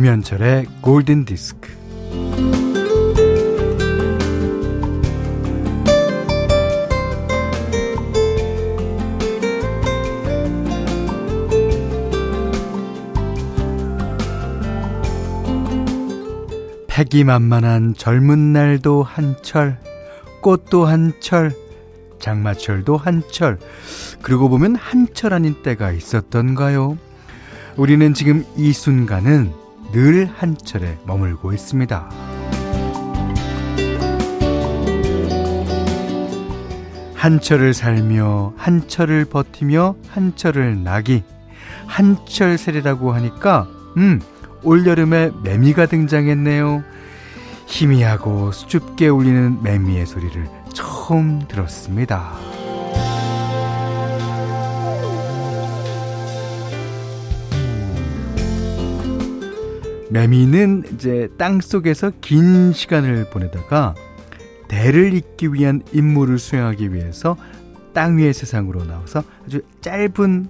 김현철의 골든 디스크. 패기만만한 젊은 날도 한철, 꽃도 한철, 장마철도 한철, 그러고 보면 한철 아닌 때가 있었던가요? 우리는 지금 이 순간은 늘 한 철에 머물고 있습니다. 한 철을 살며 한 철을 버티며 한 철을 나기 한철 세례라고 하니까 음 올여름에 매미가 등장했네요. 희미하고 수줍게 울리는 매미의 소리를 처음 들었습니다. 매미는 이제 땅 속에서 긴 시간을 보내다가 대를 잇기 위한 임무를 수행하기 위해서 땅 위의 세상으로 나와서 아주 짧은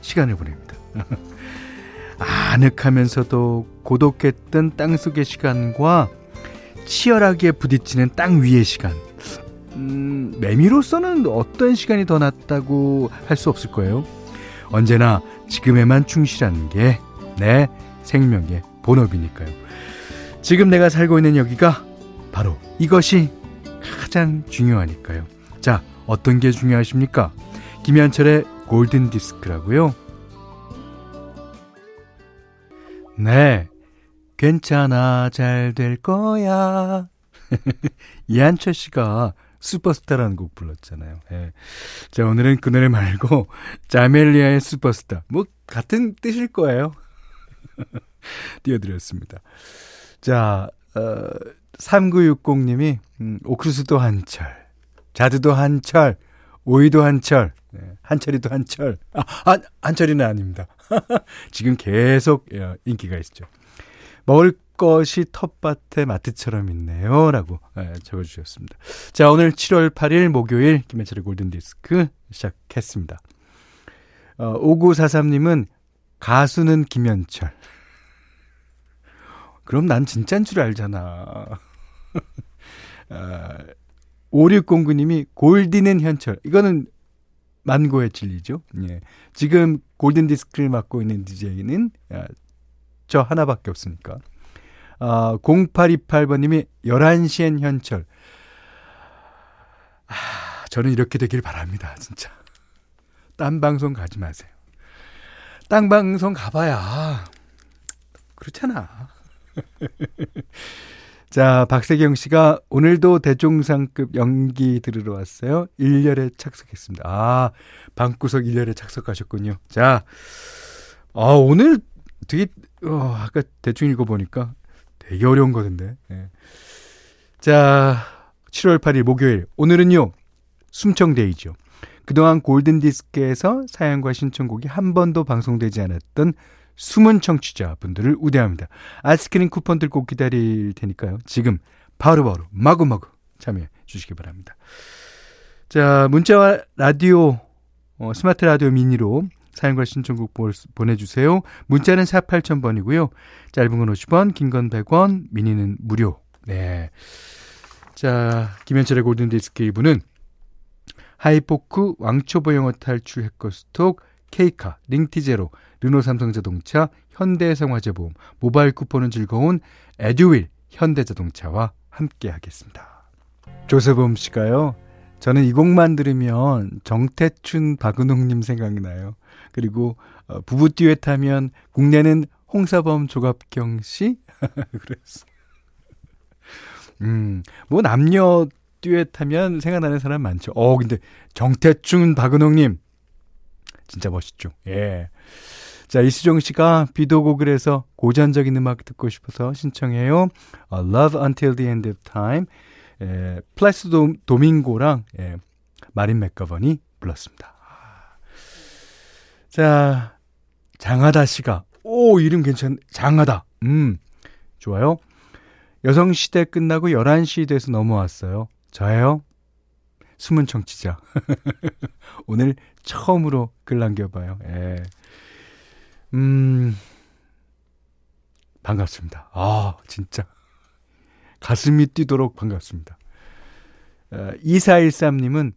시간을 보냅니다. 아늑하면서도 고독했던 땅 속의 시간과 치열하게 부딪히는 땅 위의 시간. 음, 매미로서는 어떤 시간이 더 낫다고 할 수 없을 거예요. 언제나 지금에만 충실하는 게내 생명의 본업이니까요. 지금 내가 살고 있는 여기가 바로 이것이 가장 중요하니까요. 자, 어떤 게 중요하십니까? 김현철의 골든 디스크라고요. 네. 괜찮아, 잘 될 거야. 이한철 씨가 슈퍼스타라는 곡 불렀잖아요. 예. 자, 오늘은 그 노래 말고, 자멜리아의 슈퍼스타. 뭐, 같은 뜻일 거예요. 띄워드렸습니다. 자, 어, 3960님이, 음, 옥수수도 한철, 자두도 한철, 오이도 한철, 네, 한철이도 한철. 아, 한, 한철이는 아닙니다. 지금 계속 예, 인기가 있죠. 먹을 것이 텃밭의 마트처럼 있네요. 라고 예, 적어주셨습니다. 자, 오늘 7월 8일 목요일 김현철의 골든디스크 시작했습니다. 어, 5943님은 가수는 김현철. 그럼 난 진짜인 줄 알잖아. 아, 5609님이 골디는 현철. 이거는 만고의 진리죠. 예. 지금 골든 디스크를 맡고 있는 DJ는 아, 저 하나밖에 없으니까. 아, 0828번님이 11시엔 현철. 아, 저는 이렇게 되길 바랍니다. 진짜. 딴 방송 가지 마세요. 딴 방송 가봐야. 그렇잖아. 자, 박세경 씨가 오늘도 대종상급 연기 들으러 왔어요. 1열에 착석했습니다. 아, 방구석 1열에 착석하셨군요. 자, 아, 오늘 되게, 어, 아까 대충 읽어보니까 되게 어려운 거던데. 네. 자, 7월 8일 목요일. 오늘은요, 숨청데이죠. 그동안 골든디스크에서 사연과 신청곡이 한 번도 방송되지 않았던 숨은 청취자분들을 우대합니다. 아이스크림 쿠폰 들고 기다릴 테니까요. 지금 바로바로 마구마구 참여해 주시기 바랍니다. 자, 문자와 라디오, 어, 스마트 라디오 미니로 사연과 신청곡 보내주세요. 문자는 4 8000번이고요. 짧은 건 50원, 긴 건 100원, 미니는 무료. 네. 자, 김현철의 골든디스크 1부는 하이포크, 왕초보 영어 탈출 해커스톡, 케이카, 링티제로, 르노 삼성자동차, 현대생활재보험, 모바일 쿠폰은 즐거운 에듀윌 현대자동차와 함께 하겠습니다. 조세범 씨가요. 저는 이 곡만 들으면 정태춘, 박은홍님 생각이 나요. 그리고 어, 부부 듀엣 하면 국내는 홍사범, 조갑경 씨? 그랬어. 음, 뭐 남녀 듀엣 하면 생각나는 사람 많죠. 어, 근데 정태춘, 박은홍님 진짜 멋있죠. 예. 자, 이수정 씨가 비도곡을 해서 고전적인 음악 듣고 싶어서 신청해요. A Love Until the End of Time. 예, 플라시도, 도밍고랑 예, 모린 맥거번이 불렀습니다. 자, 장하다 씨가 오 이름 괜찮 장하다. 음 좋아요. 여성 시대 끝나고 11시 돼서 넘어왔어요. 저예요. 숨은 청취자. 오늘 처음으로 글 남겨봐요. 예. 음, 반갑습니다. 아, 진짜. 가슴이 뛰도록 반갑습니다. 어, 2413님은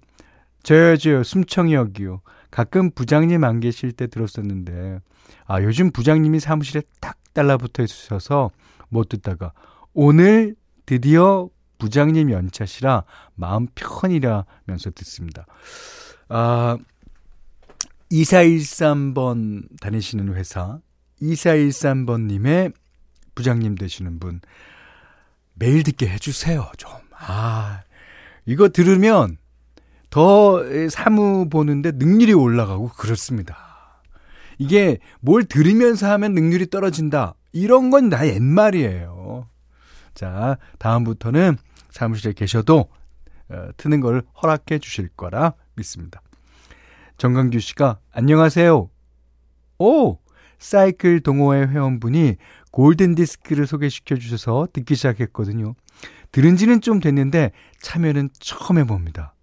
저요, 저요, 숨청역이요. 가끔 부장님 안 계실 때 들었었는데, 아, 요즘 부장님이 사무실에 딱 달라붙어 있으셔서 못 듣다가, 오늘 드디어 부장님 연차시라 마음 편이라면서 듣습니다. 아, 2413번 다니시는 회사, 2413번님의 부장님 되시는 분, 매일 듣게 해주세요, 좀. 아, 이거 들으면 더 사무 보는데 능률이 올라가고 그렇습니다. 이게 뭘 들으면서 하면 능률이 떨어진다. 이런 건다 옛말이에요. 자, 다음부터는 사무실에 계셔도 어, 트는 걸 허락해 주실 거라 믿습니다. 정강규 씨가 안녕하세요. 오! 사이클 동호회 회원분이 골든 디스크를 소개시켜 주셔서 듣기 시작했거든요. 들은 지는 좀 됐는데 참여는 처음 해봅니다.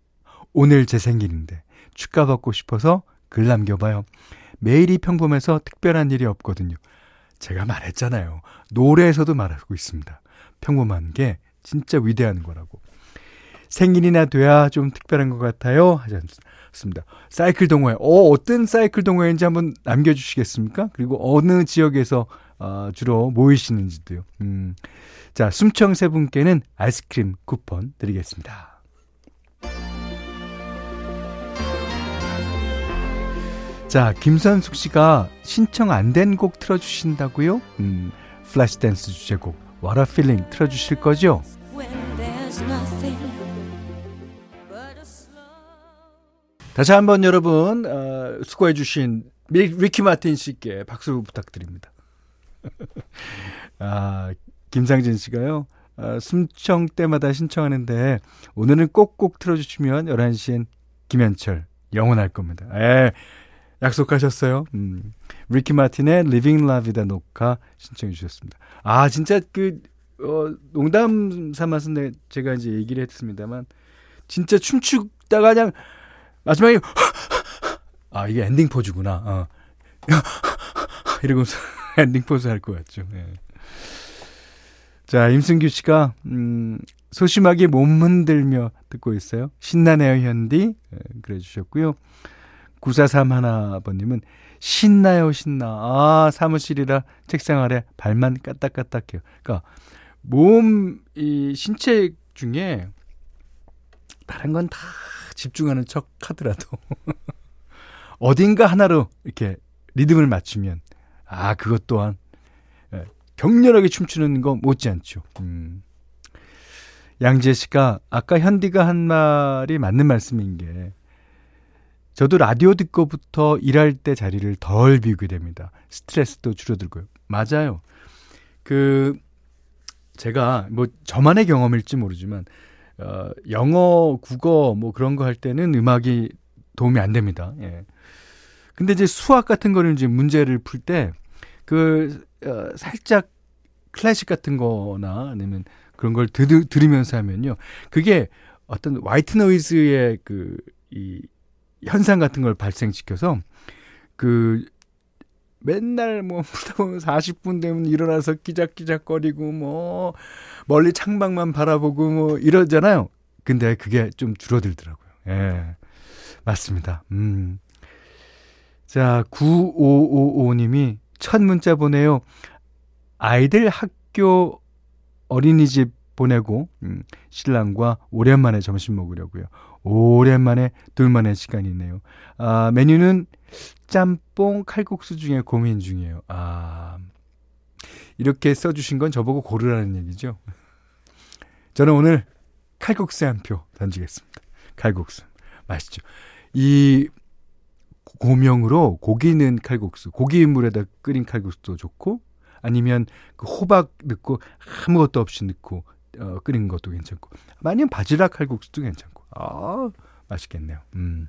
오늘 제 생일인데 축하받고 싶어서 글 남겨봐요. 매일이 평범해서 특별한 일이 없거든요. 제가 말했잖아요. 노래에서도 말하고 있습니다. 평범한 게 진짜 위대한 거라고. 생일이나 돼야 좀 특별한 것 같아요. 하셨습니다. 사이클 동호회. 어, 어떤 사이클 동호회인지 한번 남겨주시겠습니까? 그리고 어느 지역에서 어, 주로 모이시는지도요. 음. 자, 숨청 세 분께는 아이스크림 쿠폰 드리겠습니다. 자, 김선숙 씨가 신청 안 된 곡 틀어주신다고요? 음, 플래시 댄스 주제곡 What a Feeling 틀어주실 거죠? 다시 한번 여러분 어, 수고해 주신 리키 마틴 씨께 박수 부탁드립니다. 아, 김상진 씨가요. 어, 숨청 때마다 신청하는데 오늘은 꼭꼭 틀어주시면 11시엔 김현철 영원할 겁니다. 에, 약속하셨어요. 음. 리키 마틴의 Livin' La Vida Loca 신청해 주셨습니다. 아, 진짜 그, 어, 농담 삼아서 제가 이제 얘기를 했습니다만, 진짜 춤추다가 그냥 마지막에, 아, 이게 엔딩 포즈구나. 어. 이러고서 엔딩 포즈 할 것 같죠. 네. 자, 임승규 씨가, 음, 소심하게 몸 흔들며 듣고 있어요. 신나네요, 현디. 네, 그래 주셨고요. 9431번님은 신나요, 신나. 아, 사무실이라 책상 아래 발만 까딱까딱해요. 그러니까 몸, 이 신체 중에 다른 건 다 집중하는 척 하더라도 어딘가 하나로 이렇게 리듬을 맞추면 아, 그것 또한 예, 격렬하게 춤추는 거 못지않죠. 음. 양재 씨가 아까 현디가 한 말이 맞는 말씀인 게 저도 라디오 듣고부터 일할 때 자리를 덜 비우게 됩니다. 스트레스도 줄어들고요. 맞아요. 그, 제가 뭐 저만의 경험일지 모르지만, 어, 영어, 국어 뭐 그런 거 할 때는 음악이 도움이 안 됩니다. 예. 근데 이제 수학 같은 거를 이제 문제를 풀 때, 그, 어, 살짝 클래식 같은 거나 아니면 그런 걸 들, 들으면서 하면요. 그게 어떤 white noise의 그, 이, 현상 같은 걸 발생시켜서 그 맨날 뭐 40분 되면 일어나서 끼작끼작거리고 뭐 멀리 창밖만 바라보고 뭐 이러잖아요. 근데 그게 좀 줄어들더라고요. 예. 맞습니다. 음. 자, 9555님이 첫 문자 보내요. 아이들 학교 어린이집 보내고 음, 신랑과 오랜만에 점심 먹으려고요. 오랜만에 둘만의 시간이네요. 아, 메뉴는 짬뽕 칼국수 중에 고민 중이에요. 아, 이렇게 써주신 건 저보고 고르라는 얘기죠. 저는 오늘 칼국수 한 표 던지겠습니다. 칼국수. 맛있죠. 이 고명으로 고기 넣은 칼국수, 고기 물에다 끓인 칼국수도 좋고, 아니면 그 호박 넣고 아무것도 없이 넣고 어, 끓인 것도 괜찮고, 아니면 바지락 칼국수도 괜찮고. 아, 맛있겠네요. 음.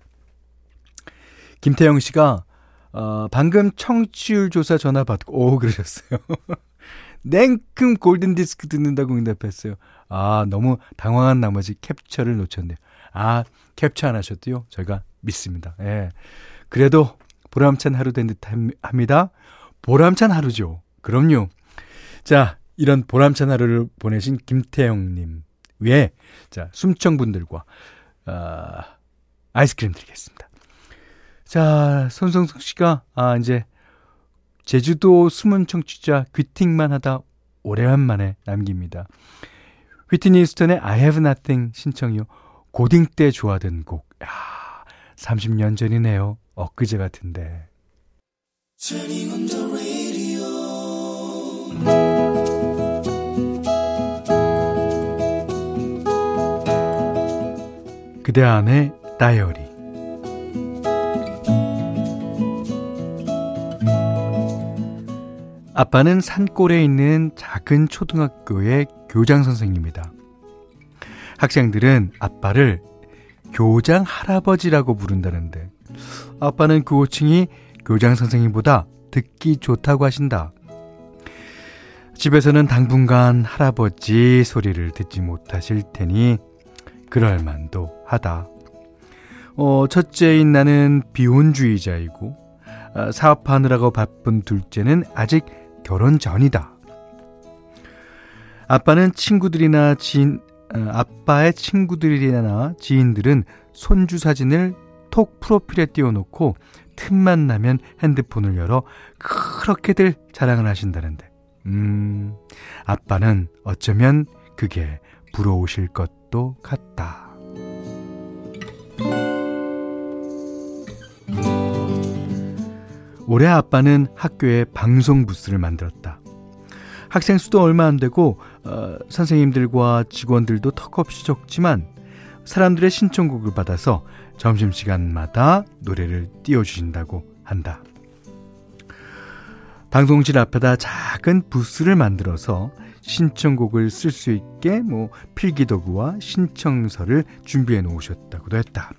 김태영 씨가 어, 방금 청취율 조사 전화 받고 오 그러셨어요. 냉큼 골든 디스크 듣는다고 응답했어요. 아, 너무 당황한 나머지 캡처를 놓쳤네요. 아, 캡처 안 하셨대요? 저희가 믿습니다. 예. 그래도 보람찬 하루 된 듯 합니다. 보람찬 하루죠. 그럼요. 자, 이런 보람찬 하루를 보내신 김태영님 위에 자 숨청분들과 어, 아이스크림 드리겠습니다. 자, 손성숙 씨가 아 이제 제주도 숨은 청취자 귀팅만 하다 오래간만에 남깁니다. 휘트니 스턴의 I Have Nothing 신청이요. 고딩 때 좋아하던 곡. 야, 30년 전이네요. 엊그제 같은데. 그대 안의 다이어리 아빠는 산골에 있는 작은 초등학교의 교장 선생입니다. 학생들은 아빠를 교장 할아버지라고 부른다는데 아빠는 그 호칭이 교장 선생님보다 듣기 좋다고 하신다. 집에서는 당분간 할아버지 소리를 듣지 못하실 테니 그럴 만도 하다. 어, 첫째인 나는 비혼주의자이고 아, 사업하느라고 바쁜 둘째는 아직 결혼 전이다. 아빠는 친구들이나 지인, 어, 아빠의 친구들이나 지인들은 손주 사진을 톡 프로필에 띄워놓고 틈만 나면 핸드폰을 열어 그렇게들 자랑을 하신다는데, 음, 아빠는 어쩌면 그게 부러우실 것도 같다. 올해 아빠는 학교에 방송 부스를 만들었다. 학생 수도 얼마 안 되고 어, 선생님들과 직원들도 턱없이 적지만 사람들의 신청곡을 받아서 점심시간마다 노래를 띄워주신다고 한다. 방송실 앞에다 작은 부스를 만들어서 신청곡을 쓸 수 있게 뭐 필기도구와 신청서를 준비해 놓으셨다고도 했다.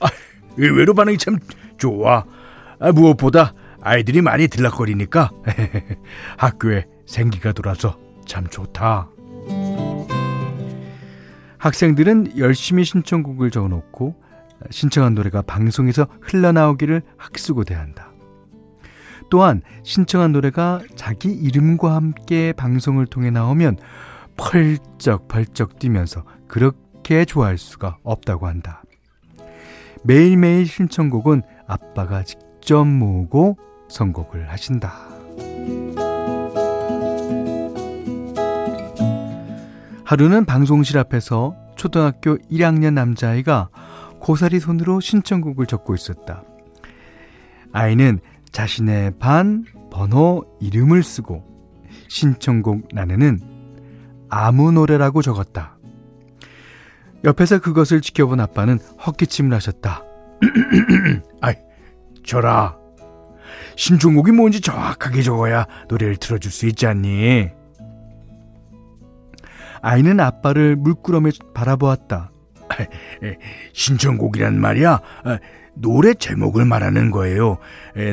아, 의외로 반응이 참 좋아. 아, 무엇보다 아이들이 많이 들락거리니까 학교에 생기가 돌아서 참 좋다. 학생들은 열심히 신청곡을 적어놓고 신청한 노래가 방송에서 흘러나오기를 학수고 대한다. 또한 신청한 노래가 자기 이름과 함께 방송을 통해 나오면 펄쩍펄쩍 뛰면서 그렇게 좋아할 수가 없다고 한다. 매일매일 신청곡은 아빠가 직접 모으고 선곡을 하신다. 하루는 방송실 앞에서 초등학교 1학년 남자아이가 고사리 손으로 신청곡을 적고 있었다. 아이는 자신의 반, 번호, 이름을 쓰고 신청곡 난에는 아무 노래라고 적었다. 옆에서 그것을 지켜본 아빠는 헛기침을 하셨다. 아이, 저라. 신청곡이 뭔지 정확하게 적어야 노래를 틀어줄 수 있지 않니? 아이는 아빠를 물끄러미 바라보았다. 신청곡이란 말이야. 노래 제목을 말하는 거예요.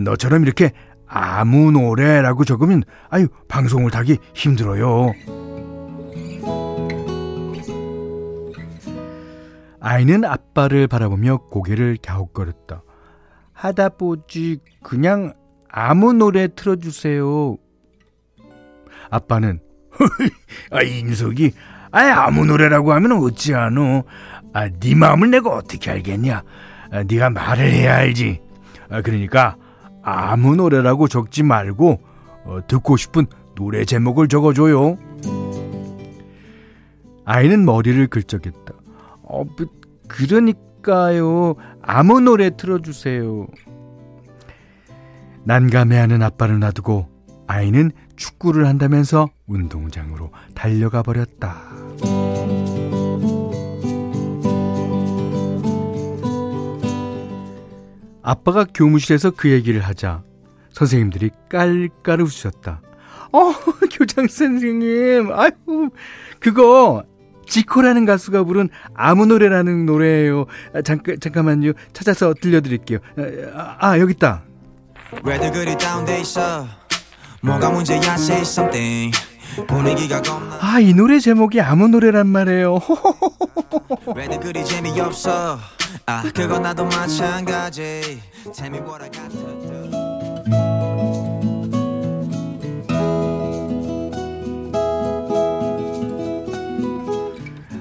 너처럼 이렇게 아무 노래라고 적으면 아유 방송을 타기 힘들어요. 아이는 아빠를 바라보며 고개를 갸웃거렸다. 하다 보지 그냥 아무 노래 틀어주세요. 아빠는 아 인석이 아 아무 노래라고 하면 어찌하노? 아, 네 마음을 내가 어떻게 알겠냐? 아, 네가 말을 해야 알지. 아, 그러니까 아무 노래라고 적지 말고 어, 듣고 싶은 노래 제목을 적어줘요. 아이는 머리를 긁적였다. 어, 뭐, 그러니까요. 아무 노래 틀어주세요. 난감해하는 아빠를 놔두고 아이는 축구를 한다면서 운동장으로 달려가 버렸다. 아빠가 교무실에서 그 얘기를 하자 선생님들이 깔깔 웃으셨다. 어, 교장 선생님, 아유, 그거 지코라는 가수가 부른 아무 노래라는 노래예요. 아, 잠깐 잠깐만요. 찾아서 들려드릴게요. 아, 아 여기 있다. 왜들 그리 다운돼 있어? 뭐가 문제야? Say something. 아 이 노래 제목이 아무 노래란 말이에요.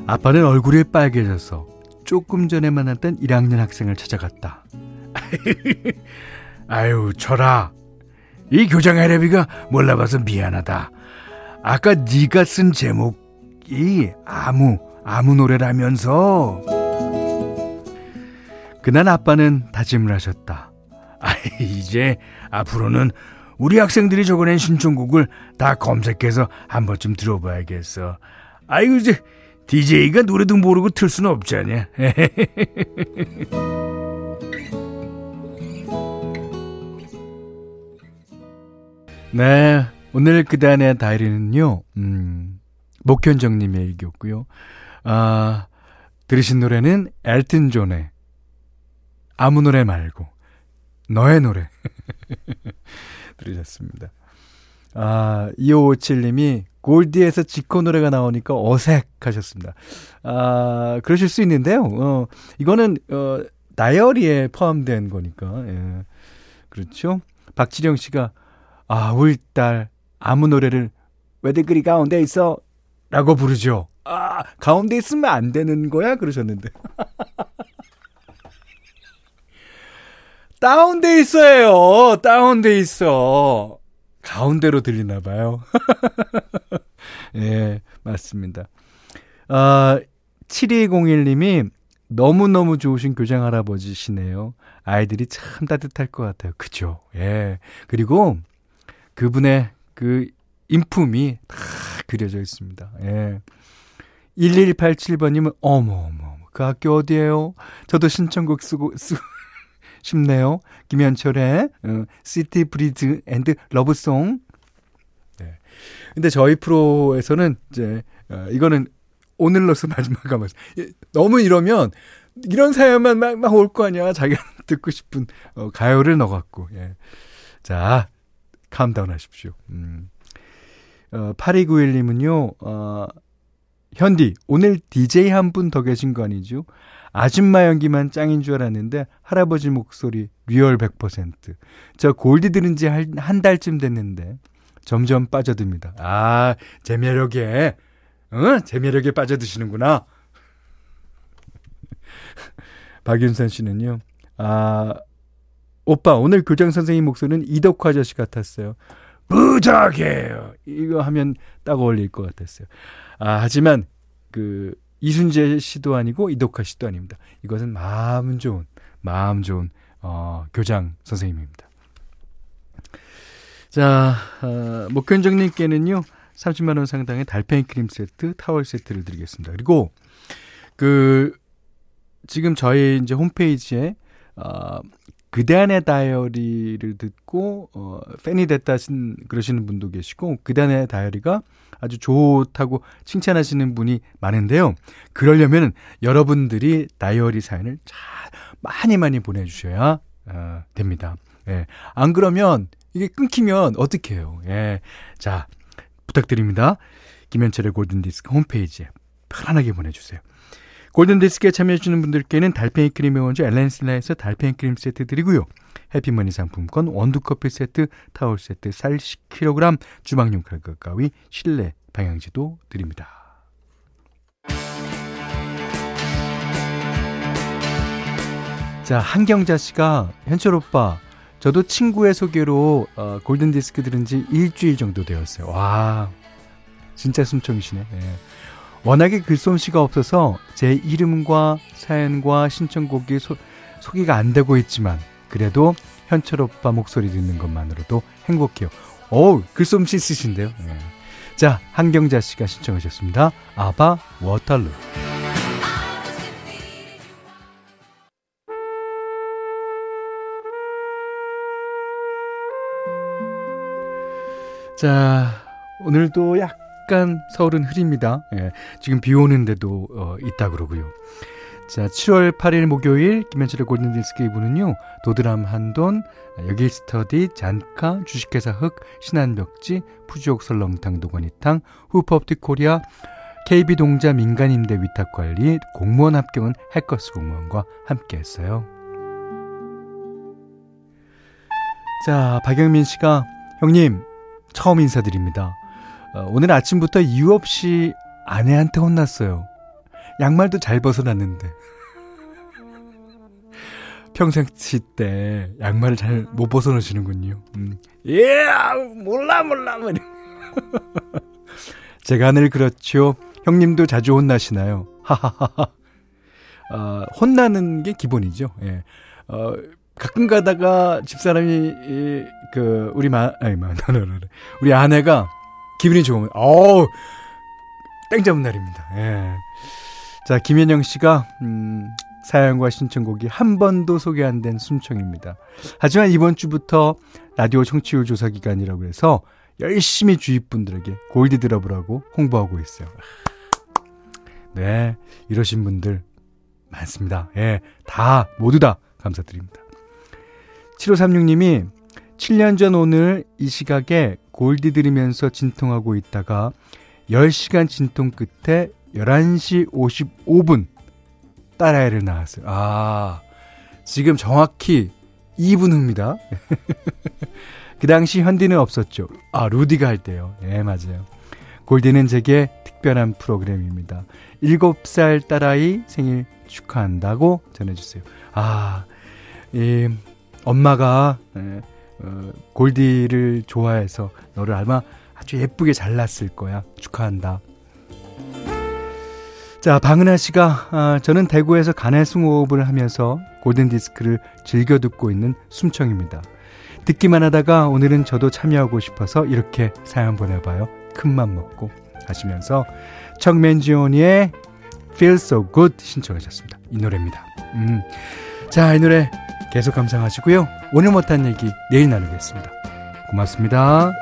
아빠는 얼굴이 빨개져서 조금 전에 만났던 1학년 학생을 찾아갔다. 아유 저라 이 교장 할애비가 몰라봐서 미안하다. 아까 네가 쓴 제목이 아무, 아무 노래라면서. 그날 아빠는 다짐을 하셨다. 아, 이제 앞으로는 우리 학생들이 적어낸 신청곡을 다 검색해서 한 번쯤 들어봐야겠어. 아이고, 이제 DJ가 노래도 모르고 틀 수는 없잖냐. 네, 오늘 그단의 다이리는요, 음, 목현정님의 일기였고요. 아, 들으신 노래는 엘튼 존의 아무 노래 말고 너의 노래 들으셨습니다. 아, 2557님이 골디에서 지코 노래가 나오니까 어색하셨습니다. 아, 그러실 수 있는데요. 어, 이거는, 어, 다이어리에 포함된 거니까, 예. 그렇죠. 박지령 씨가, 아, 우리 딸, 아무 노래를 왜들 그리 가운데 있어? 라고 부르죠. 아, 가운데 있으면 안 되는 거야? 그러셨는데. 다운돼 있어요. 다운돼 있어. 가운데로 들리나 봐요. 예, 맞습니다. 아, 7201님이 너무너무 좋으신 교장 할아버지시네요. 아이들이 참 따뜻할 것 같아요. 그죠? 예. 그리고 그분의 그 인품이 다 그려져 있습니다. 예. 1187번님은 어머, 어머, 그 학교 어디에요? 저도 신청곡 쓰고, 쓰고, 싶네요. 김현철의 어, City Breeze and Love Song. 네. 근데 저희 프로에서는 이제 어, 이거는 오늘로서 마지막 한번 너무 이러면 이런 사연만 막막올 거 아니야. 자기가 듣고 싶은 어, 가요를 넣어갖고. 예. 자, calm down 하십시오. 음. 어, 8291님은요, 어, 현디, 오늘 DJ 한 분 더 계신 거 아니죠? 아줌마 연기만 짱인 줄 알았는데 할아버지 목소리 real 100%. 저 골디 들은 지 한 달쯤 됐는데 점점 빠져듭니다. 아, 제 매력에, 어? 제 매력에 빠져드시는구나. 박윤선 씨는요, 아, 오빠, 오늘 교장 선생님 목소리는 이덕화 아저씨 같았어요. 부탁해요. 이거 하면 딱 어울릴 것 같았어요. 아, 하지만, 그, 이순재 씨도 아니고 이덕화 씨도 아닙니다. 이것은 마음 좋은 마음 좋은 어, 교장 선생님입니다. 자, 어, 목현정님께는요 30만 원 상당의 달팽이 크림 세트, 타월 세트를 드리겠습니다. 그리고 그 지금 저희 이제 홈페이지에 어, 그단의 다이어리를 듣고 어, 팬이 됐다 신 그러시는 분도 계시고 그단의 다이어리가 아주 좋다고 칭찬하시는 분이 많은데요. 그러려면 여러분들이 다이어리 사연을 잘 많이 많이 보내주셔야 어, 됩니다. 예. 안 그러면 이게 끊기면 어떻게 해요? 예. 자, 부탁드립니다. 김현철의 골든디스크 홈페이지에 편안하게 보내주세요. 골든디스크에 참여해주시는 분들께는 달팽이 크림 의 원조 엘렌슬라에서 달팽이 크림 세트 드리고요. 해피머니 상품권 원두커피 세트, 타월 세트, 쌀 10kg, 주방용 칼과 가위, 실내 방향지도 드립니다. 자, 한경자 씨가 현철 오빠, 저도 친구의 소개로 어, 골든디스크 들은 지 일주일 정도 되었어요. 와, 진짜 숨청이시네. 예. 워낙에 글솜씨가 없어서 제 이름과 사연과 신청곡이 소, 소개가 안 되고 있지만 그래도 현철 오빠 목소리 듣는 것만으로도 행복해요. 어우, 글솜씨 쓰신데요. 네. 자, 한경자 씨가 신청하셨습니다. 아바 워털루. 자, 오늘도 약 약간 서울은 흐립니다. 예, 지금 비 오는데도 어, 있다 그러고요. 자, 7월 8일 목요일 김현철의 골든디스크 이부는요 도드람 한돈, 여길 스터디, 잔카, 주식회사 흑, 신한벽지, 푸주옥 설렁탕 도가니탕, 후퍼업틱 코리아, KB동자 민간임대 위탁관리, 공무원 합격은 해커스 공무원과 함께 했어요. 자, 박영민 씨가 형님 처음 인사드립니다. 어, 오늘 아침부터 이유 없이 아내한테 혼났어요. 양말도 잘 벗어놨는데. 평상시 때 양말을 잘 못 벗어놓으시는군요. 음. 예, 몰라, 몰라, 뭐. 제가 늘 그렇죠. 형님도 자주 혼나시나요? 하하하하. 어, 혼나는 게 기본이죠. 예. 어, 가끔 가다가 집사람이, 이, 그, 우리 마, 아니, 마, 우리 아내가 기분이 좋으면, 어우, 땡 잡은 날입니다. 예. 자, 김현영 씨가, 음, 사연과 신청곡이 한 번도 소개 안 된 숨청입니다. 하지만 이번 주부터 라디오 청취율 조사 기간이라고 해서 열심히 주위 분들에게 골디 들어보라고 홍보하고 있어요. 네, 이러신 분들 많습니다. 예, 다, 모두 다 감사드립니다. 7536님이 7년 전 오늘 이 시각에 골디 들으면서 진통하고 있다가 10시간 진통 끝에 11시 55분 딸아이를 낳았어요. 아, 지금 정확히 2분 후입니다. 그 당시 현디는 없었죠. 아, 루디가 할 때요. 예, 네, 맞아요. 골디는 제게 특별한 프로그램입니다. 7살 딸아이 생일 축하한다고 전해주세요. 아, 이, 엄마가, 예, 어, 골디를 좋아해서 너를 아마 아주 예쁘게 잘났을 거야. 축하한다. 자, 방은하 씨가, 아, 저는 대구에서 가내숭호흡을 하면서 골든디스크를 즐겨 듣고 있는 숨청입니다. 듣기만 하다가 오늘은 저도 참여하고 싶어서 이렇게 사연 보내봐요. 큰맘 먹고 하시면서 청맨지오니의 Feel So Good 신청하셨습니다. 이 노래입니다. 음. 자, 이 노래 계속 감상하시고요. 오늘 못한 얘기 내일 나누겠습니다. 고맙습니다.